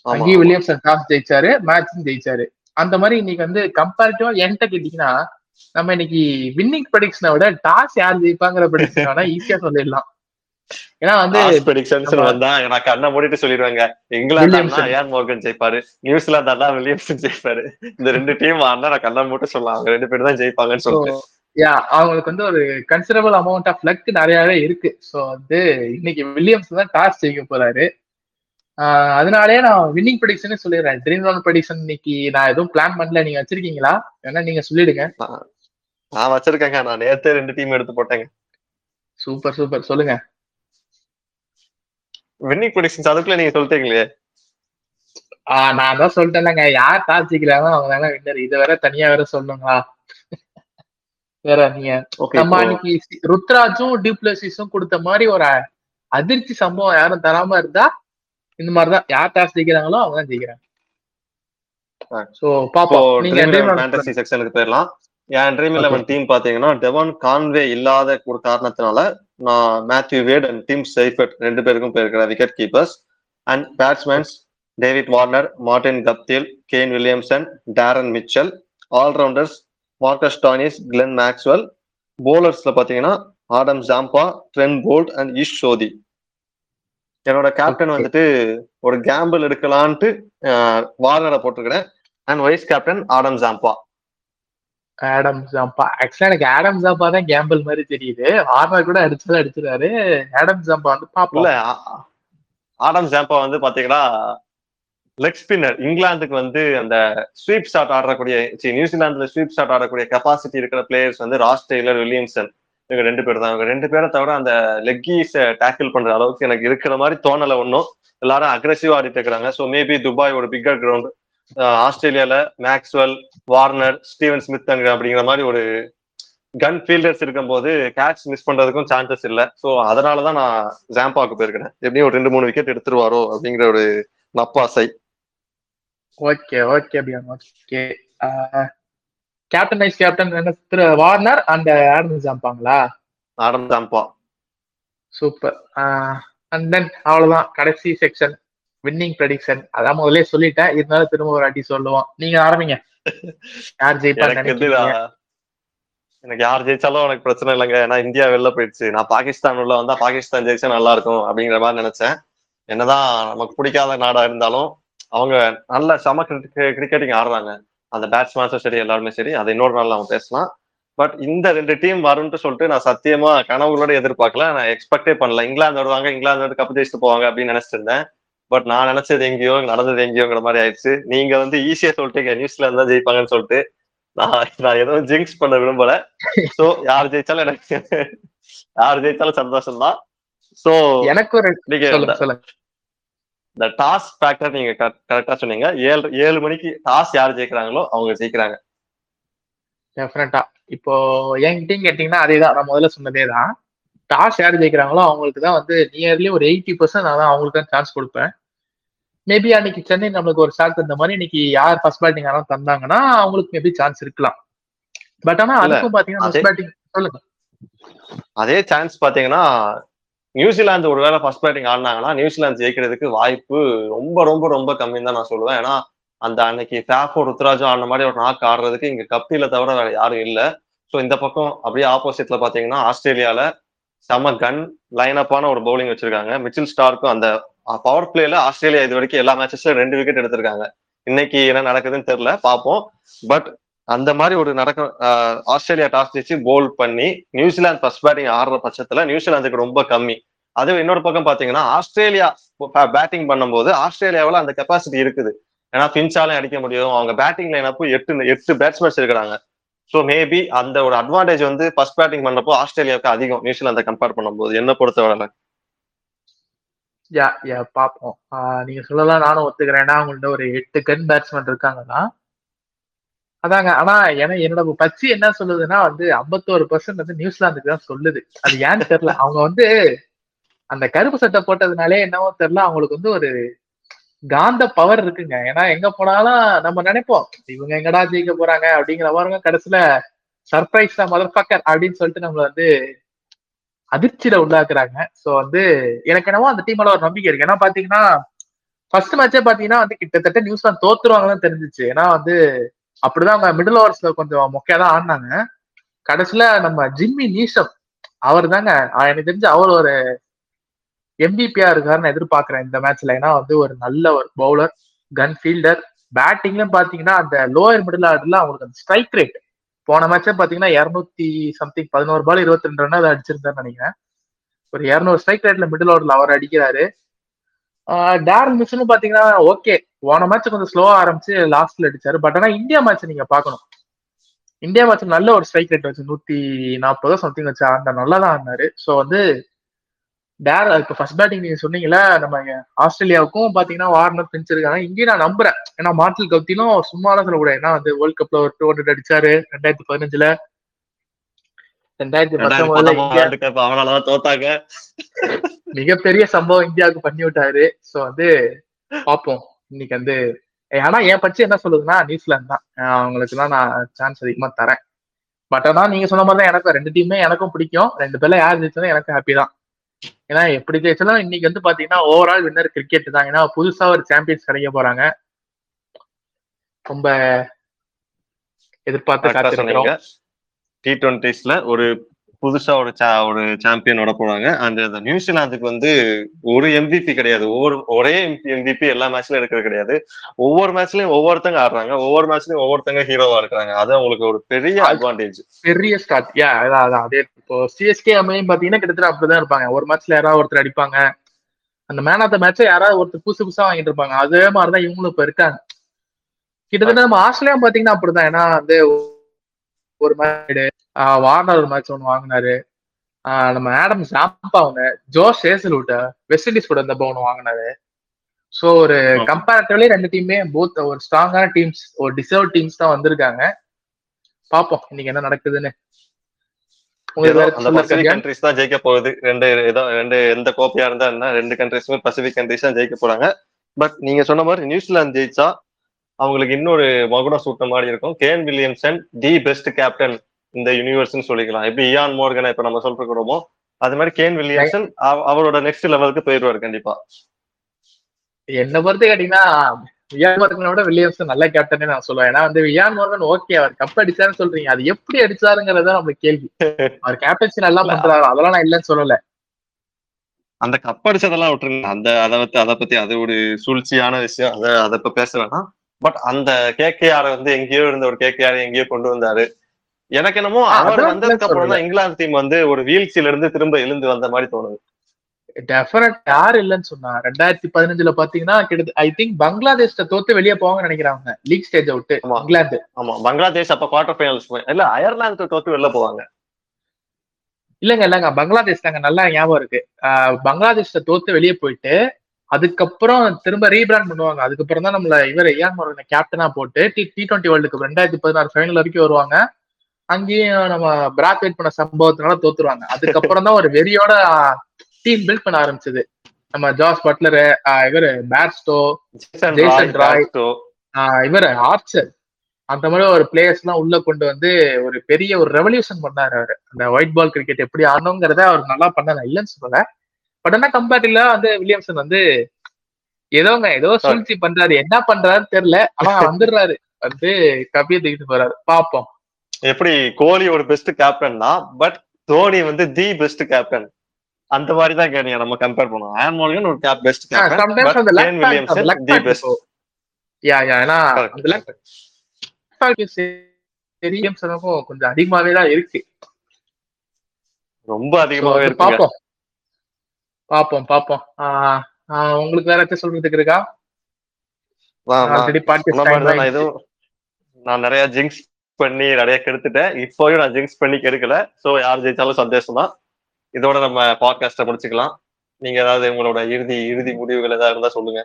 அங்கேயும். வில்லியம்சன் டாஸ் ஜெயிச்சாரு மேட்சும் ஜெயிச்சாரு. அந்த மாதிரி இன்னைக்கு வந்து கம்பேரிட்டிவா என்கிட்ட கேட்டீங்கன்னா நம்ம இன்னைக்கு வின்னிங் ப்ரெடிக்ஷனை விட டாஸ் யார் ஜெயிப்பாங்கிற ப்ரெடிக்ஷன் ஈஸியா சொல்லிடலாம். ஏன்னா வந்து நம்ம- வந்தா நான் கண்ணை மூடிட்டு சொல்லிடுவேங்க. இங்கிலாந்து. ஏன் மோர்கன் ஜெயிப்பாரு நியூசிலாந்து வில்லியம்சன் ஜெயிப்பாரு. இந்த ரெண்டு டீம் ஆடினா நான் கண்ணை மூட்டு சொல்லலாம். அவங்க ரெண்டு பேரும் தான் ஜெயிப்பாங்கன்னு சொல்லிட்டு. யா அவங்களுக்கு வந்து ஒரு கன்சிடரபிள் அமௌண்ட் ஆஃப் லக் நிறையவே இருக்கு. ஸோ வந்து இன்னைக்கு வில்லியம்ஸ் தான் டாஸ் ஜெயிக்க போறாரு. அதனாலயே நான் வின்னிங் ப்ரெடிக்ஷன் சொல்லிடுறேன். ட்ரீம் ரவுண்ட் ப்ரெடிக்ஷன் இன்னைக்கு நான் எதுவும் பிளான் பண்ணல. நீங்க வச்சிருக்கீங்களா? வேணா நீங்க சொல்லிடுங்க. நான் வச்சிருக்கேங்க. நான் நேத்தே ரெண்டு டீம் எடுத்து போட்டேங்க. சூப்பர் சூப்பர் சொல்லுங்க. வின்னிங் ப்ரெடிக்ஷன்ஸ் அதுக்குள்ள நீங்க சொல்லிட்டீங்களே. ஆஹ் நான் தான் சொல்லிட்டேன்லங்க. யார் டாஸ் ஜெயிக்கிறாங்க அவங்க தானே வின்னர் இதை வேற தனியா வேற சொல்லுங்களா வேற நீங்க ஓகே நம்ம அன்னைக்கு சி- ருத்ராஜும் டியூப்ளசிஸும் கொடுத்த மாதிரி ஒரு அதிர்ச்சி சம்பவம் யாரும் தராம இருந்தா இந்த மாதிரிதான் யார் டாஸ் ஜெயிக்கிறாங்களோ அவங்க தான் ஜெயிக்கிறாங்க. சோ பாப்போம். நீங்க செக்ஷனுக்கு போயிடலாம். என் ட்ரீம் லெவன் டீம் பாத்தீங்கன்னா டெவான் கான்வே இல்லாத ஒரு காரணத்தினால நான் Matthew Wade and Tim Seifert ரெண்டு பேருக்கும் போயிருக்கிறேன் wicket keepers and batsmen David Warner Martin Guptill Kane Williamson Daryl Mitchell allrounders Marcus Stoinis Glenn Maxwell போலர்ஸ்ல பாத்தீங்கன்னா Adam Zampa Trent Boult and Ish Sodhi என்னோட captain. வந்துட்டு ஒரு கேம்பிள் எடுக்கலான்ட்டு வார்னரை போட்டிருக்கிறேன். And vice captain Adam Zampa Adam Zampa ஆக்சுவலா எனக்கு Adam Zampa தான் கேம்பிள் மாதிரி தெரியுது. ஆர்னர் கூட அடிச்சதா அடிச்சிருக்காரு. ஆடம் ஜாம்பா வந்து பாப்போம். ஆடம் ஜாம்பா வந்து பாத்தீங்கன்னா லெக் ஸ்பின்னர் இங்கிலாந்துக்கு வந்து அந்த ஸ்வீப் ஷாட் ஆடக்கூடிய சரி நியூசிலாந்துல ஸ்வீப் ஷாட் ஆடக்கூடிய கெப்பாசிட்டி இருக்கிற பிளேயர்ஸ் வந்து ராஸ் டெய்லர் வில்லியம்சன் இவங்க ரெண்டு பேர் தான். இவங்க ரெண்டு பேரை தவிர அந்த லெக்கீஸ் டேக்கிள் பண்ற அளவுக்கு எனக்கு இருக்கிற மாதிரி தோணலை ஒன்றும் எல்லாரும் அக்ரெசிவா ஆடிட்டு இருக்கிறாங்க. ஸோ மேபி துபாய் ஒரு பிக்கர் கிரவுண்ட் ஆஸ்திரேலியால மேக்ஸ்வெல் வார்னர் ஸ்டீவன் ஸ்மித் அப்படிங்கிற மாதிரி ஒரு கன் ஃபீல்டர்ஸ் இருக்கும்போது கேட்ச் மிஸ் பண்றதுக்கும் சான்சஸ் இல்லை. ஸோ அதனாலதான் நான் ஜாம்பாக்கு போயிருக்கிறேன். எப்படியும் ஒரு ரெண்டு மூணு விக்கெட் எடுத்துருவாரோ அப்படிங்கிற ஒரு நப்பாசை. ஓகே ஓகே அபியான் ஓகே. கேப்டன் வைஸ் கேப்டன் என்ன திரு Warner and Adam ஜாம்பாங்களா? Adam Zampa. Super and then அவ்வளவுதான். கடைசி செக்ஷன் வின்னிங் ப்ரெடிக்ஷன் அதான் முதல்ல சொல்லிட்டேன். இருந்தாலும் திரும்ப ஒரு வாட்டி சொல்லுவோம். நீங்க ஆரம்பிங்க. யார் நான் எனக்கு யார் ஜெயிச்சாலும் எனக்கு பிரச்சனை இல்லைங்க. ஏன்னா இந்தியா வெளில போயிடுச்சு. நான் பாகிஸ்தான் உள்ள வந்தா பாகிஸ்தான் ஜெயிச்சா நல்லா இருக்கும் அப்படிங்கிற மாதிரி நினைச்சேன். என்னதான் நமக்கு பிடிக்காத நாடா இருந்தாலும் அவங்க நல்ல செம கிரிக்கெட்டிங் ஆடுறாங்க. அந்த பேட்ஸ்மேன்ஸும் சரி எல்லாருமே சரி. அது இன்னொரு நாள் நம்ம பேசலாம். பட் இந்த ரெண்டு டீம் வரும்னு சொல்லிட்டு நான் சத்தியமா கனவுகளோட எதிர்பார்க்கல. நான் எக்ஸ்பெக்டே பண்ணல. இங்கிலாந்து வருவாங்க இங்கிலாந்து வந்து கப்பு ஜெயிச்சுட்டு போவாங்க அப்படின்னு நினைச்சிட்டு இருந்தேன் பட் நான் நினைச்சது எங்கேயோ நடந்தது எங்கேயோங்கிற மாதிரி ஆயிடுச்சு. நீங்க வந்து ஈஸியா சொல்லிட்டீங்க. நியூசிலாந்து தான் ஜெயிப்பாங்கன்னு சொல்லிட்டு நான் நான் எதுவும் ஜிங்க்ஸ் பண்ண விரும்பல. சோ யார் ஜெயிச்சாலும் எனக்கு யார் ஜெயிச்சாலும் சந்தோஷம் தான் சோ எனக்கு நீங்க இந்த டாஸ் ஃபேக்டர் நீங்க கரெக்டா சொன்னீங்க. ஏழு ஏழு மணிக்கு டாஸ் யார் ஜெயிக்கிறாங்களோ அவங்க ஜெயிக்கிறாங்க. டெஃபினட்டா இப்போ என்கிட்டயும் கேட்டீங்கன்னா அதேதான். நான் முதல்ல சொன்னதே தான் டாஸ் யார் ஜெயிக்கிறாங்களோ அவங்களுக்கு தான் வந்து நியர்லி ஒரு எயிட்டி பர்சன்ட் நான் தான் அவங்களுக்கு தான் சான்ஸ் கொடுப்பேன். மேபி அன்னைக்கு சென்னை நம்மளுக்கு ஒரு ஷாக் தந்த மாதிரி இன்னைக்கு யார் ஃபர்ஸ்ட் பேட்டிங் யாரும் தந்தாங்கன்னா அவங்களுக்கு மேபி சான்ஸ் இருக்கலாம். பட் ஆனா அதுக்கும் பாத்தீங்கன்னா அதே- சொல்லுங்க. அதே சான்ஸ் பாத்தீங்கன்னா நியூசிலாந்து ஒருவேளை ஃபர்ஸ்ட் பேட்டிங் ஆடினாங்கன்னா நியூசிலாந்து ஜெயிக்கிறதுக்கு வாய்ப்பு ரொம்ப ரொம்ப ரொம்ப கம்மின்னு தான் நான் சொல்லுவேன். ஏன்னா அந்த அன்னைக்கு ஃபேஃபோ ருத்ராஜும் ஆடின மாதிரி ஒரு நாக்கு ஆடுறதுக்கு இங்க கப்பில தவிர வேற யாரும் இல்லை. ஸோ இந்த பக்கம் அப்படியே ஆப்போசிட்ல பாத்தீங்கன்னா ஆஸ்திரேலியால செம கன் லைனப்பான ஒரு பவுலிங் வச்சிருக்காங்க. மிச்சில் ஸ்டார்க்கும் அந்த பவர் பிளேல ஆஸ்திரேலியா இது வரைக்கும் எல்லா மேட்சஸ்ல ரெண்டு விக்கெட் எடுத்திருக்காங்க. இன்னைக்கு என்ன நடக்குதுன்னு தெரியல பார்ப்போம் பட் அந்த மாதிரி ஒரு நடக்க ஆஸ்திரேலியா டாஸ் ஜெயிச்சு போல் பண்ணி நியூசிலாந்து ஃபர்ஸ்ட் பேட்டிங் ஆடுற பட்சத்துல நியூசிலாந்துக்கு ரொம்ப கம்மி. அது இன்னொரு பக்கம் பாத்தீங்கன்னா ஆஸ்திரேலியா பேட்டிங் பண்ணும்போது ஆஸ்திரேலியாவில் அந்த கெப்பாசிட்டி இருக்குது. ஏன்னா பின்ச்சாலையும் அடிக்க முடியும். அவங்க பேட்டிங் லைனப்போ எட்டு எட்டு பேட்ஸ்மேன்ஸ் இருக்கிறாங்க ஸோ மேபி அந்த ஒரு அட்வான்டேஜ் வந்து ஃபர்ஸ்ட் பேட்டிங் பண்ணப்போ ஆஸ்திரேலியாவுக்கு அதிகம் நியூசிலாந்தை கம்பேர் பண்ணும்போது. என்ன பொறுத்தவரை யா யா பார்ப்போம் நீங்க சொல்லலாம் நானும் ஒத்துக்கிறேன். ஏன்னா அவங்கள்ட்ட ஒரு எட்டு கன் பேட்ஸ்மேன் இருக்காங்கன்னா அதாங்க ஆனா ஏன்னா என்னோட பச்சி என்ன சொல்லுதுன்னா வந்து ஐம்பத்தோரு பர்சன்ட் வந்து நியூசிலாந்துக்கு தான் சொல்லுது. அது ஏன்னு தெரியல. அவங்க வந்து அந்த கருப்பு சட்டை போட்டதுனாலே என்னவோ தெரியல. அவங்களுக்கு வந்து ஒரு காந்த பவர் இருக்குங்க. ஏன்னா எங்க போனாலும் நம்ம நினைப்போம் இவங்க எங்கடா ஜெயிக்க போறாங்க அப்படிங்கிற மாதிரி கடைசியில சர்ப்ரைஸ் தான் மதர் ஃபக்கர் அப்படின்னு சொல்லிட்டு நம்மள வந்து அதிர்ச்சியில உள்ளாக்குறாங்க. சோ வந்து எனக்கு என்னவோ அந்த டீம்ல ஒரு நம்பிக்கை இருக்கு. ஏன்னா பாத்தீங்கன்னா ஃபர்ஸ்ட் மேட்சே பாத்தீங்கன்னா வந்து கிட்டத்தட்ட நியூசிலாந்து தோத்துருவாங்கன்னு தெரிஞ்சிச்சு. ஏன்னா வந்து அப்படிதான் அவங்க மிடில் ஓவர்ஸ்ல கொஞ்சம் மொக்கையா தான் ஆடினாங்க. கடைசியில நம்ம ஜிம்மி நீஷப் அவர் தாங்க எனக்கு தெரிஞ்சு அவர் ஒரு எம்பிபியா இருக்காருன்னு எதிர்பார்க்கிறேன் இந்த மேட்ச்ல ஏன்னா வந்து ஒரு நல்ல ஒரு பவுலர் கன் ஃபீல்டர் பேட்டிங்லும் பாத்தீங்கன்னா அந்த லோயர் மிடில் ஆர்டர்ல அவங்களுக்கு அந்த ஸ்ட்ரைக் ரேட் போன மேட்சே பாத்தீங்கன்னா இரநூத்தி சம்திங் பதினோரு பால் இருபத்தி ரெண்டு ரன் அதை அடிச்சிருந்தாருன்னு நினைக்கிறேன். ஒரு இரநூறு ஸ்ட்ரைக் ரேட்ல மிடில் ஓவர்ல அவர் அடிக்கிறாரு. டேரன் மிஷனும் பாத்தீங்கன்னா ஓகே போன மேட்ச் கொஞ்சம் ஸ்லோவா ஆரம்பிச்சு லாஸ்ட்ல அடிச்சாரு. பட் ஆனா இந்தியா மேட்ச் நீங்க பாக்கணும் இந்தியா மேட்ச் நல்ல ஒரு ஸ்ட்ரைக் ரேட் வச்சு நூத்தி நாற்பதோ சம்திங் வச்சு ஆடினா நல்லா தான் ஆடினாரு. ஸோ வந்து டேர் இப்போ ஃபர்ஸ்ட் பேட்டிங் நீங்க சொன்னீங்களா நம்ம ஆஸ்திரேலியாவுக்கும் பாத்தீங்கன்னா வார்னர் பிஞ்ச் இருக்காங்க. இங்கேயும் நான் நம்புறேன். ஏன்னா மார்டில் கவுத்திலும் சும்மாலாம் சொல்லக்கூடாது. ஏன்னா வந்து வேர்ல்ட் கப்ல ஒரு டூ ஹண்ட்ரட் அடிச்சாரு ரெண்டாயிரத்தி பதினஞ்சுல. ரெண்டாயிரத்தி பத்தொன்பதுல அவனாலதான் தோத்தாங்க. மிகப்பெரிய சம்பவம் இந்தியாவுக்கு பண்ணி விட்டாரு. சோ வந்து பார்ப்போம் இன்னைக்கு வந்து ஆனா என் பட்சம் என்ன சொல்லுதுன்னா நியூசிலாந்து தான். அவங்களுக்கு எல்லாம் நான் சான்ஸ் அதிகமா தரேன். பட் ஆனா நீங்க சொன்ன மாதிரி தான் எனக்கும் ரெண்டு டீமே எனக்கும் பிடிக்கும். ரெண்டு பேர்ல யார் ஜெயிச்சாலும் எனக்கு ஹாப்பி தான். ஏன்னா எப்படி ஜெயிச்சாலும் இன்னைக்கு வந்து பாத்தீங்கன்னா ஓவரால் வின்னர் கிரிக்கெட் தான். ஏன்னா புதுசா ஒரு சாம்பியன்ஸ் கிடைக்க போறாங்க. ரொம்ப எதிர்பார்த்து காத்திருக்கிறோம். டி டுவெண்ட்டிஸ்ல ஒரு புதுசா ஒரு ஒரு சாம்பியன் வர போறாங்க அந்த நியூசிலாந்துக்கு வந்து ஒரு எம்பிபி கிடையாது. ஒவ்வொரு ஒரே எம்பிபி எல்லா மேட்ச்லயும் இருக்கிறது கிடையாது. ஒவ்வொரு மேட்ச்லயும் ஒவ்வொருத்தங்க ஆடுறாங்க. ஒவ்வொரு மேட்ச்லயும் ஒவ்வொருத்தங்க ஹீரோவா இருக்கிறாங்க. அது அவங்களுக்கு ஒரு பெரிய அட்வான்டேஜ் பெரிய ஸ்டார்ட் அதான் அதே இப்போ சிஎஸ்கே அமையும் பாத்தீங்கன்னா கிட்டத்தட்ட அப்படிதான் இருப்பாங்க. ஒரு மேட்ச்ல யாராவது ஒருத்தர் அடிப்பாங்க. அந்த மேன் ஆஃப் த மேட்சை யாராவது ஒருத்தர் புதுசு புதுசா வாங்கிட்டு இருப்பாங்க. அதே மாதிரிதான் இவங்களும் இப்ப இருக்காங்க. கிட்டத்தட்ட நம்ம ஆஸ்திரேலியா பாத்தீங்கன்னா அப்படிதான். ஏன்னா வந்து ஒரு மேட்ச் வார்னர் ஒரு மேட்ச் ஒன்று வாங்கினாரு. நம்ம ஆடம் ஜாம்பா ஒன்று ஜோஸ் ஏசல்வுட் வெஸ்ட் இண்டீஸ் கூட இந்த ஒன்று வாங்கினாரு. ஸோ ஒரு. கம்பேரிட்டிவ்லி ரெண்டு டீமே போத் ஒரு ஸ்ட்ராங்கான டீம்ஸ் ஒரு டிசர்வ் டீம்ஸ் தான் வந்திருக்காங்க. பாப்போம் இன்னைக்கு என்ன நடக்குதுன்னு? கண்ட்ரிஸ் தான் ஜெயிக்க போகுது. ரெண்டு ஏதோ ரெண்டு எந்த கோப்பையா இருந்தா என்ன ரெண்டு கண்ட்ரிஸுமே பசிபிக் கண்ட்ரிஸ் தான் ஜெயிக்க போறாங்க. பட் நீங்க சொன்ன மாதிரி நியூசிலாந்து ஜெயிச்சா அவங்களுக்கு இன்னொரு மகுடம் சூட்ட மாதிரி இருக்கும். Kane Williamson the best captain இந்த யூனிவர்ஸ்னு சொல்லிக்கலாம். எப்படி இயான் மோர்கனை இப்ப நம்ம சொல்றோமோ அது மாதிரி கேன் வில்லியம்சன் அவ- அவரோட நெக்ஸ்ட் லெவலுக்கு போயிடுவாரு கண்டிப்பா. என்ன பொறுத்து கேட்டீங்கன்னா வியான் மார்கனை விட வில்லியம்சன் நல்ல கேப்டனே நான் சொல்லுவேன். ஏன்னா வந்து வியான் மார்கன் ஓகே அவர் கப் அடிச்சாருன்னு சொல்றீங்க. அது எப்படி அடிச்சாருங்கிறத நம்மளுக்கு கேள்வி. அவர் கேப்டன்சி நல்லா பண்றாரு? அதெல்லாம் நான் இல்லைன்னு சொல்லல. அந்த கப் அடிச்சதெல்லாம் விட்டுருங்க. அந்த அதை பத்தி அதை பத்தி அது ஒரு சூழ்ச்சியான விஷயம். அதை அதை இப்ப பேச வேணாம். பட் அந்த கேகேஆர் வந்து எங்கேயோ இருந்த ஒரு கேகேஆர் எங்கேயோ கொண்டு வந்தாரு. எனக்கு என்னமோ அவர் வந்ததுக்கு அப்புறம். தான் இங்கிலாந்து டீம் வந்து ஒரு வீழ்ச்சியில இருந்து திரும்ப எழுந்து வந்த மாதிரி தோணுது. டெஃபினட் யார் இல்லைன்னு சொன்னா ரெண்டாயிரத்தி பதினஞ்சுல பாத்தீங்கன்னா கிட்ட ஐ திங்க் பங்களாதேஷ்ட தோத்து வெளியே போவாங்கன்னு நினைக்கிறாங்க லீக் ஸ்டேஜ் ஆமா. இங்கிலாந்து. ஆமா பங்களாதேஷ் அப்ப குவார்டர் ஃபைனல்ஸ் இல்ல அயர்லாந்து தோத்து வெளில போவாங்க. இல்லங்க இல்லங்க பங்களாதேஷ் தாங்க நல்லா ஞாபகம் இருக்கு. ஆஹ் பங்களாதேஷ்ல தோத்து வெளியே போயிட்டு அதுக்கப்புறம் திரும்ப ரீபிராண்ட் பண்ணுவாங்க. அதுக்கப்புறம் தான் நம்மள இவர் ஏன் கேப்டனா போட்டு T T twenty world cup ரெண்டாயிரத்தி பதினாறு ஃபைனல் வரைக்கும் வருவாங்க. அங்கேயும் நம்ம பிராக் வெயிட் பண்ண சம்பவத்தினால தோத்துருவாங்க. அதுக்கப்புறம் தான் ஒரு வெறியோட டீம் பில்ட் பண்ண ஆரம்பிச்சது. நம்ம ஜாஸ் பட்லரு இவர் பேட்ஸ்டோ ஜேசன் ராய் இவர் ஆர்ச்சர். அந்த மாதிரி ஒரு பிளேயர்ஸ் எல்லாம் உள்ள கொண்டு வந்து ஒரு பெரிய ஒரு ரெவல்யூஷன் பண்ணாரு அவரு. அந்த ஒயிட் பால் கிரிக்கெட் எப்படி ஆடணுங்கிறத அவர் நல்லா பண்ணாரு. இல்லைன்னு சொல்லல. பட் ஆனா கம்பேரிட்டிவ்ல வந்து வில்லியம்சன் வந்து ஏதோங்க ஏதோ சூழ்ச்சி பண்றாரு. என்ன பண்றாருன்னு தெரியல. ஆனா வந்துடுறாரு. வந்து கபியை தூக்கிட்டு போறாரு. பாப்போம் எப்படி கோலி ஒரு பெஸ்ட் கேப்டன் தான் பட் தோனி வந்து தி பெஸ்ட் கேப்டன் அந்த மாதிரி தான் கேட்டீங்க நம்ம கம்பேர் பண்ணுவோம் ஆன் மோர்கன் ஒரு cap best captain the best yeah yeah ஏன்னா கொஞ்சம் அதிகமாவே தான் இருக்கு. ரொம்ப அதிகமாவே இருக்குங்க. பாப்போம். பாப்போம் பாப்போம். உங்களுக்கு வேற ஏதாச்சும் சொல்றதுக்கு இருக்கா? நான் நிறைய ஜிங்ஸ் பண்ணி நிறைய கெடுத்துட்டேன். இப்போயும் நான் ஜிங்ஸ் பண்ணி கெடுக்கல. ஸோ யார் ஜெயிச்சாலும் சந்தோஷம் தான் இதோட நம்ம பாட்காஸ்ட முடிச்சுக்கலாம். நீங்க ஏதாவது உங்களோட இறுதி இறுதி முடிவுகள் ஏதாவது இருந்தா சொல்லுங்க.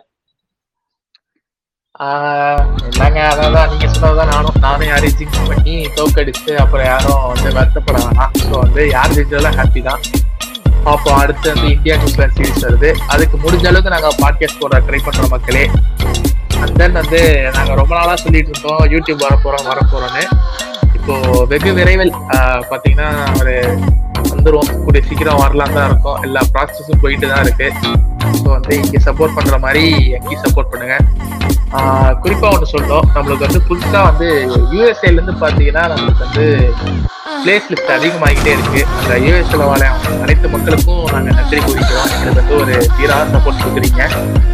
ஆஹ் இல்லைங்க அதான் நீங்க சொன்னதுதான் நானும் நானும் யாரையும் ஜிங்க் பண்ணி தோக்கடிச்சு அப்புறம் யாரும் வந்து வருத்தப்பட வேணாம். ஸோ வந்து யார் ஜெயிச்சாலும் ஹாப்பி தான். பார்ப்போம் அடுத்து வந்து இந்தியா நியூசிலாந்து சீரிஸ் வருது. அதுக்கு முடிஞ்ச அளவுக்கு நாங்க பாட்காஸ்ட் போட ட்ரை பண்றோம் மக்களே. அண்ட் தென் வந்து நாங்கள் ரொம்ப நாளாக சொல்லிட்டு இருக்கோம். யூடியூப் வரப்போகிறோம் வரப்போகிறோன்னு இப்போது இப்போ வெகு விரைவில் பார்த்தீங்கன்னா ஒரு வந்துடும் கூடிய சீக்கிரம் வரலாம் தான் இருக்கும். எல்லா ப்ராசஸும் போயிட்டு தான் இருக்குது ஸோ வந்து இங்கே சப்போர்ட் பண்ணுற மாதிரி எங்கேயும் சப்போர்ட் பண்ணுங்க. குறிப்பாக ஒன்று சொல்லணும். நம்மளுக்கு வந்து புதுசாக வந்து யூஎஸ்ஏலேருந்து பார்த்தீங்கன்னா நம்மளுக்கு வந்து பிளேஸ் லிஸ்ட் அதிகமாகிட்டே இருக்கு. அந்த யூஎஸ்ல வாழ அனைத்து மக்களுக்கும் நாங்கள் நன்றி கூறிக்கிறோம். எங்களுக்கு வந்து ஒரு தீரா சப்போர்ட் கொடுக்குறீங்க.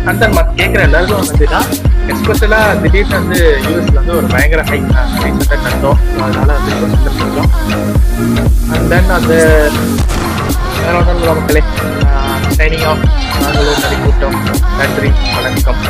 அண்ட் தென் மற்ற கேட்குற எல்லாருக்கும் வந்துன்னா எஸ்பெஷலாக திடீர்னு வந்து யூஎஸ்ல வந்து ஒரு பயங்கர ஹைக் ரீசெண்டாக நடந்தோம் அதனால வந்து அண்ட் தென் அந்த வேற ஒன்றும் மக்களே. சைனிங் ஆஃப் நாங்களும் நடிக்கூட்டம் நன்றி வணக்கம்.